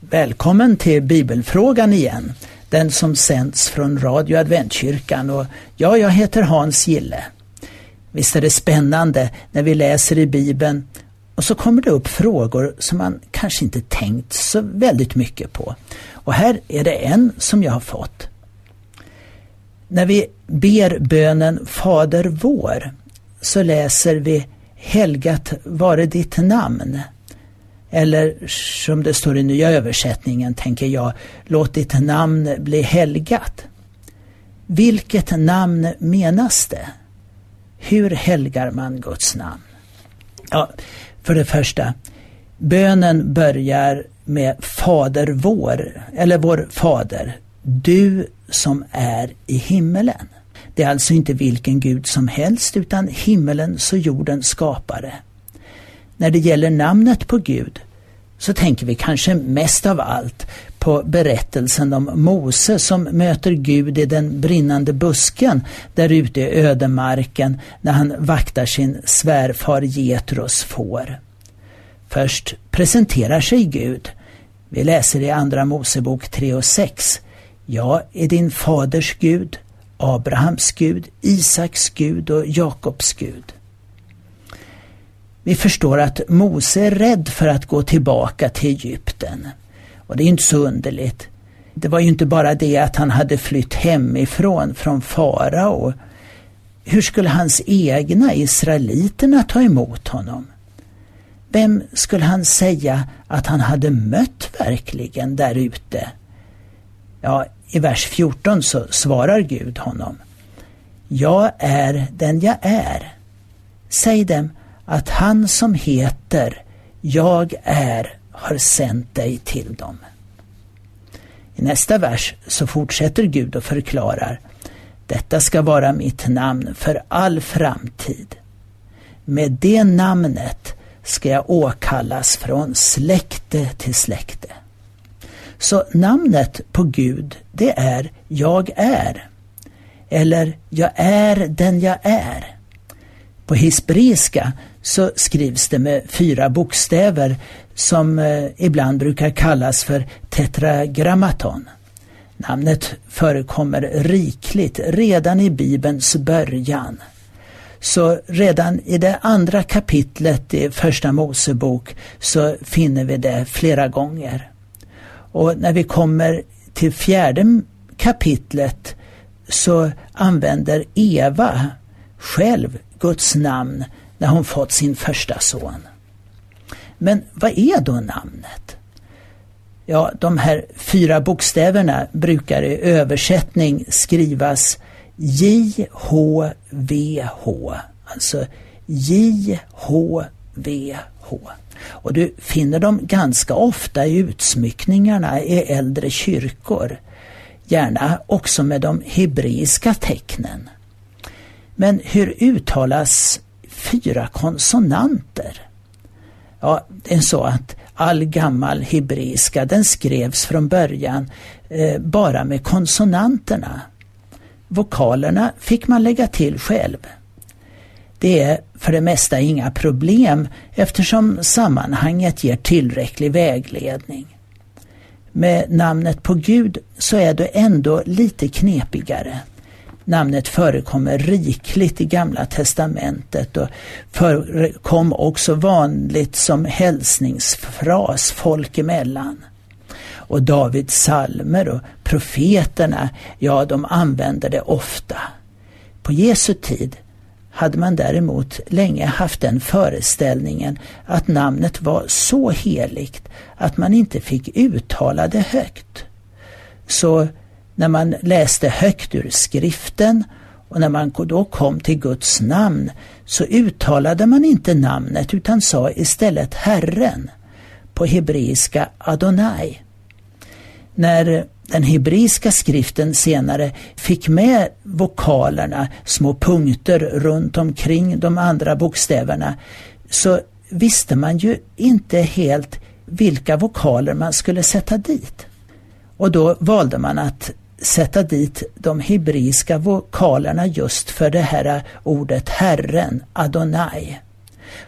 Välkommen till Bibelfrågan igen, den som sänds från Radio Adventkyrkan och ja, jag heter Hans Gille. Visst är det spännande när vi läser i Bibeln och så kommer det upp frågor som man kanske inte tänkt så väldigt mycket på. Och här är det en som jag har fått. När vi ber bönen Fader vår så läser vi Helgat vare ditt namn. Eller som det står i nya översättningen tänker jag, låt ditt namn bli helgat. Vilket namn menas det? Hur helgar man Guds namn? Ja, för det första, bönen börjar med Fader vår, eller vår Fader, du som är i himmelen. Det är alltså inte vilken Gud som helst utan himmelens och jordens skapare. När det gäller namnet på Gud så tänker vi kanske mest av allt på berättelsen om Mose som möter Gud i den brinnande busken där ute i ödemarken när han vaktar sin svärfar Getros får. Först presenterar sig Gud. Vi läser i Andra Mosebok 3 och 6. Jag är din faders Gud, Abrahams Gud, Isaks Gud och Jakobs Gud. Vi förstår att Mose är rädd för att gå tillbaka till Egypten. Och det är inte så underligt. Det var ju inte bara det att han hade flytt hemifrån från farao. Hur skulle hans egna israeliterna ta emot honom? Vem skulle han säga att han hade mött verkligen där ute? Ja, i vers 14 så svarar Gud honom. Jag är den jag är. Säg dem att han som heter Jag är har sänt dig till dem. I nästa vers så fortsätter Gud och förklarar Detta ska vara mitt namn för all framtid. Med det namnet ska jag åkallas från släkte till släkte. Så namnet på Gud, det är Jag är. Eller Jag är den jag är. På hispriska så skrivs det med fyra bokstäver som eh, ibland brukar kallas för tetragrammaton. Namnet förekommer rikligt redan i Bibelns början. Så redan i det andra kapitlet i Första Mosebok så finner vi det flera gånger. Och när vi kommer till fjärde kapitlet så använder Eva själv Guds namn när hon fått sin första son. Men vad är då namnet? Ja, de här fyra bokstäverna brukar i översättning skrivas J-H-V-H. Alltså J-H-V-H. Och du finner dem ganska ofta i utsmyckningarna i äldre kyrkor. Gärna också med de hebreiska tecknen. Men hur uttalas fyra konsonanter? Ja, det är så att all gammal hebreiska den skrevs från början eh, bara med konsonanterna. Vokalerna fick man lägga till själv. Det är för det mesta inga problem eftersom sammanhanget ger tillräcklig vägledning. Med namnet på Gud så är det ändå lite knepigare. Namnet förekommer rikligt i Gamla testamentet och förekom också vanligt som hälsningsfras folk emellan. Och Davids salmer och profeterna, ja de använder det ofta. På Jesu tid hade man däremot länge haft den föreställningen att namnet var så heligt att man inte fick uttala det högt. Så när man läste högt ur skriften och när man då kom till Guds namn så uttalade man inte namnet utan sa istället Herren på hebreiska Adonai. När den hebreiska skriften senare fick med vokalerna, små punkter runt omkring de andra bokstäverna, så visste man ju inte helt vilka vokaler man skulle sätta dit. Och då valde man att sätta dit de hebreiska vokalerna just för det här ordet Herren, Adonai.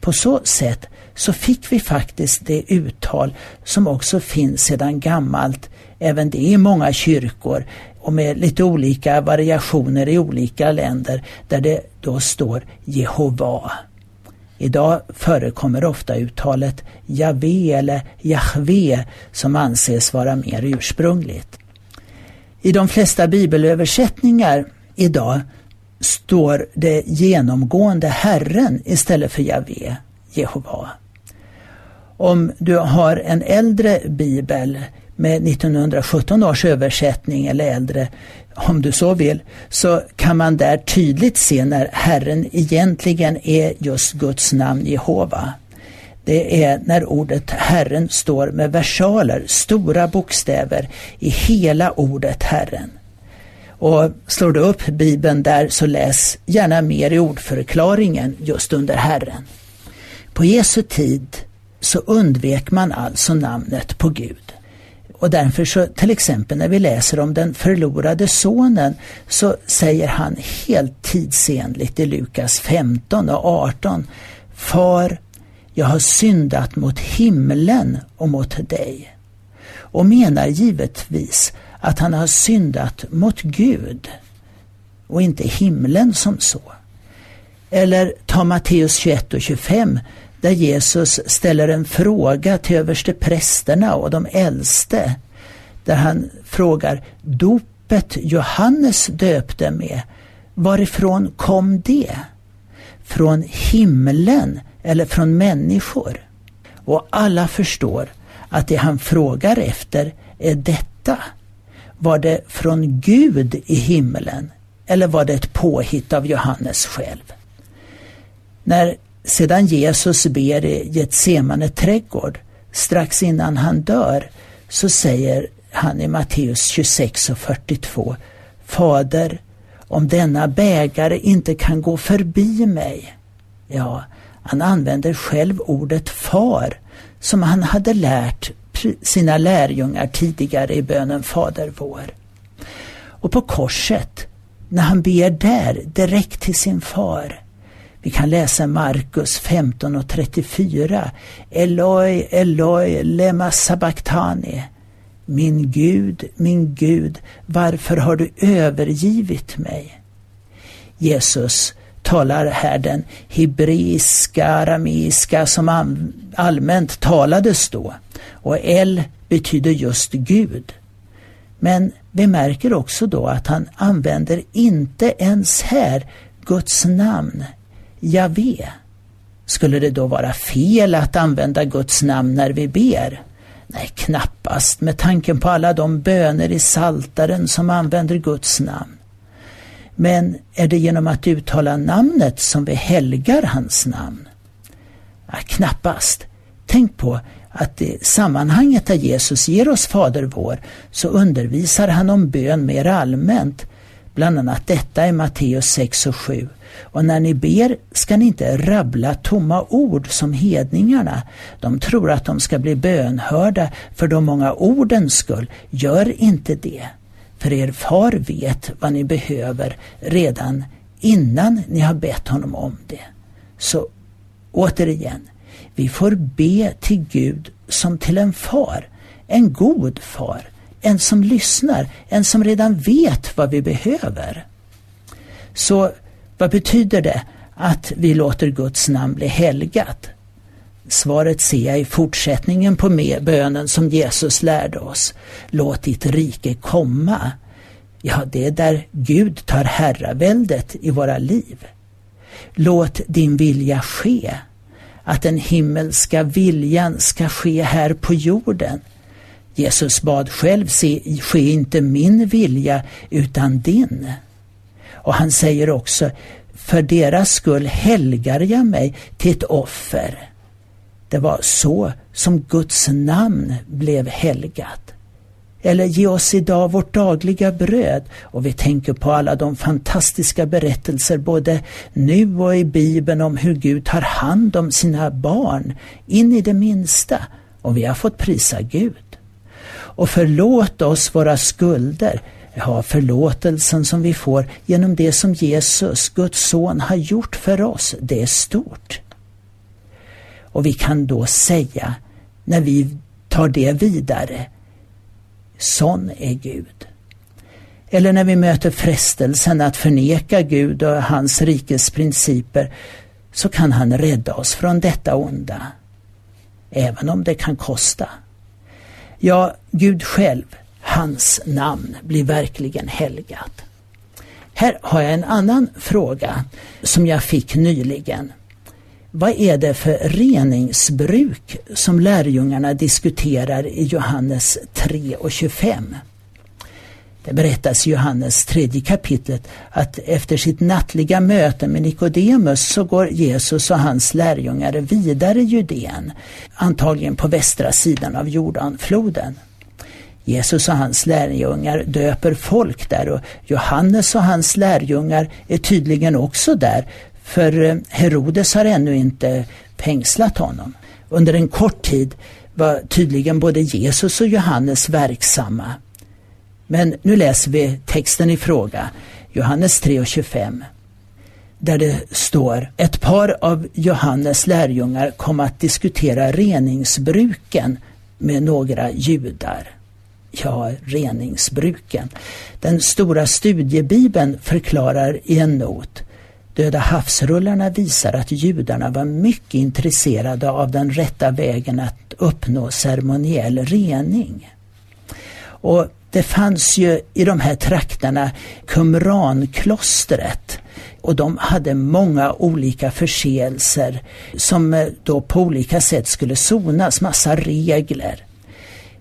På så sätt så fick vi faktiskt det uttal som också finns sedan gammalt, även det i många kyrkor och med lite olika variationer i olika länder där det då står Jehova. Idag förekommer ofta uttalet Javé eller Jahve som anses vara mer ursprungligt. I de flesta bibelöversättningar idag står det genomgående Herren istället för Javé, Jehova. Om du har en äldre bibel med 1917 års översättning eller äldre, om du så vill, så kan man där tydligt se när Herren egentligen är just Guds namn Jehova. Det är när ordet Herren står med versaler, stora bokstäver, i hela ordet Herren. Och slår du upp Bibeln där så läs gärna mer i ordförklaringen just under Herren. På Jesu tid så undvek man alltså namnet på Gud. Och därför så till exempel när vi läser om den förlorade sonen så säger han helt tidsenligt i Lukas 15 och 18 Far, jag har syndat mot himlen och mot dig. Och menar givetvis att han har syndat mot Gud och inte himlen som så. Eller ta Matteus 21 och 25 där Jesus ställer en fråga till översteprästerna och de äldste. Där han frågar, dopet Johannes döpte med, varifrån kom det? Från himlen eller från människor? Och alla förstår att det han frågar efter är detta. Var det från Gud i himlen eller var det ett påhitt av Johannes själv? När sedan Jesus ber i Getsemane trädgård, strax innan han dör, så säger han i Matteus 26 och 42 Fader, om denna bägare inte kan gå förbi mig. Ja, han använder själv ordet far som han hade lärt sina lärjungar tidigare i bönen Fader vår. Och på korset, när han ber där direkt till sin far, vi kan läsa Markus 15 och 34. Eloi, Eloi, lema sabachthani. Min Gud, min Gud, varför har du övergivit mig? Jesus talar här den hebreiska, arameiska som allmänt talades då. Och El betyder just Gud. Men vi märker också då att han använder inte ens här Guds namn Javé. Skulle det då vara fel att använda Guds namn när vi ber? Nej, knappast med tanken på alla de böner i saltaren som använder Guds namn. Men är det genom att uttala namnet som vi helgar hans namn? Ja, knappast. Tänk på att i sammanhanget där Jesus ger oss Fader vår så undervisar han om bön mer allmänt. Bland annat detta i Matteus 6 och 7. Och när ni ber ska ni inte rabbla tomma ord som hedningarna. De tror att de ska bli bönhörda för de många ordens skull. Gör inte det. För er far vet vad ni behöver redan innan ni har bett honom om det. Så återigen, vi får be till Gud som till en far, en god far, en som lyssnar, en som redan vet vad vi behöver. Så vad betyder det att vi låter Guds namn bli helgat? Svaret ser jag i fortsättningen på bönen som Jesus lärde oss. Låt ditt rike komma. Ja, det är där Gud tar herraväldet i våra liv. Låt din vilja ske. Att den himmelska viljan ska ske här på jorden. Jesus bad själv, se, ske inte min vilja utan din. Och han säger också, för deras skull helgar jag mig till ett offer. Det var så som Guds namn blev helgat. Eller ge oss idag vårt dagliga bröd. Och vi tänker på alla de fantastiska berättelser både nu och i Bibeln om hur Gud tar hand om sina barn in i det minsta. Och vi har fått prisa Gud. Och förlåt oss våra skulder Ja, förlåtelsen som vi får genom det som Jesus, Guds son, har gjort för oss, det är stort. Och vi kan då säga, när vi tar det vidare, sån är Gud. Eller när vi möter frestelsen att förneka Gud och hans rikes principer så kan han rädda oss från detta onda. Även om det kan kosta. Ja, Gud själv, hans namn blir verkligen helgat. Här har jag en annan fråga som jag fick nyligen. Vad är det för reningsbruk som lärjungarna diskuterar i Johannes 3 och 25? Det berättas i Johannes tredje kapitlet att efter sitt nattliga möte med Nikodemus så går Jesus och hans lärjungar vidare Judeen, antagligen på västra sidan av Jordanfloden. Jesus och hans lärjungar döper folk där och Johannes och hans lärjungar är tydligen också där för eh, Herodes har ännu inte fängslat honom. Under en kort tid var tydligen både Jesus och Johannes verksamma. Men nu läser vi texten i fråga, Johannes 3.25 där det står ett par av Johannes lärjungar kom att diskutera reningsbruken med några judar. Ja, reningsbruken. Den stora studiebibeln förklarar i en not Döda havsrullarna visar att judarna var mycket intresserade av den rätta vägen att uppnå ceremoniell rening. Och det fanns ju i de här trakterna Qumranklostret och de hade många olika förseelser som eh, då på olika sätt skulle sonas, massa regler.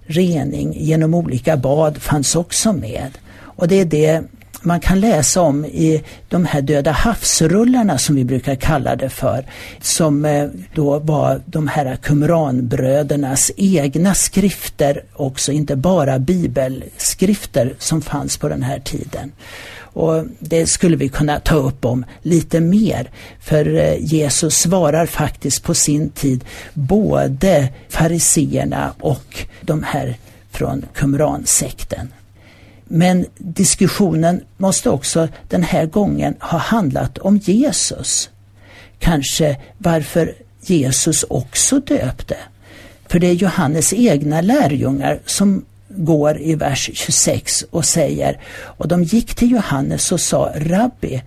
Rening genom olika bad fanns också med. Och det är det man kan läsa om i de här Döda havsrullarna som vi brukar kalla det för. Som eh, då var de här Qumranbrödernas egna skrifter också, inte bara bibelskrifter som fanns på den här tiden. Och Det skulle vi kunna ta upp om lite mer. För eh, Jesus svarar faktiskt på sin tid både fariseerna och de här från Qumransekten. Men diskussionen måste också den här gången ha handlat om Jesus. Kanske varför Jesus också döpte. För det är Johannes egna lärjungar som går i vers 26 och säger och de gick till Johannes och sa Rabbi,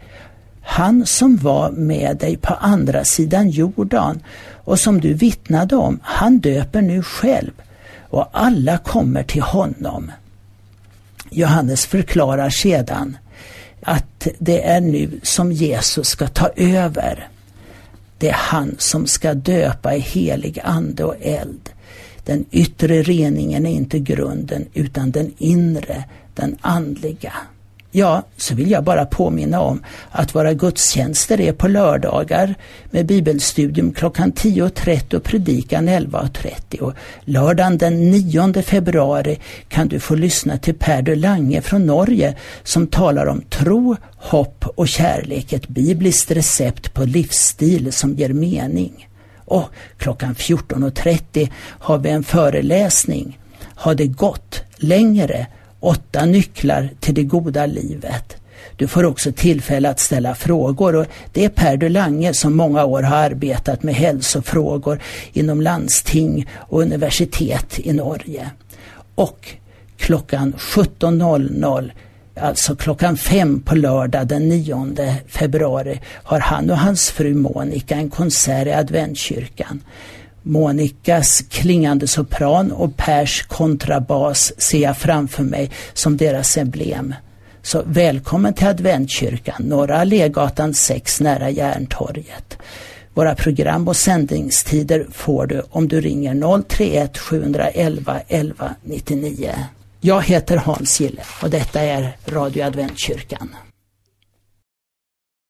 han som var med dig på andra sidan Jordan och som du vittnade om, han döper nu själv och alla kommer till honom. Johannes förklarar sedan att det är nu som Jesus ska ta över. Det är han som ska döpa i helig ande och eld. Den yttre reningen är inte grunden utan den inre, den andliga. Ja, så vill jag bara påminna om att våra gudstjänster är på lördagar med bibelstudium klockan 10.30 och predikan 11.30. Och lördagen den 9 februari kan du få lyssna till Per de Lange från Norge som talar om tro, hopp och kärlek, ett bibliskt recept på livsstil som ger mening. Och klockan 14.30 har vi en föreläsning Har det gått längre åtta nycklar till det goda livet. Du får också tillfälle att ställa frågor och det är Per de Lange som många år har arbetat med hälsofrågor inom landsting och universitet i Norge. Och klockan 17.00 Alltså klockan fem på lördag den 9 februari har han och hans fru Monica en konsert i adventkyrkan. Monikas klingande sopran och Pers kontrabas ser jag framför mig som deras emblem. Så välkommen till Adventkyrkan, Norra Allégatan 6 nära Järntorget. Våra program och sändningstider får du om du ringer 031 711 11 99. Jag heter Hans Gille och detta är Radio Adventkyrkan.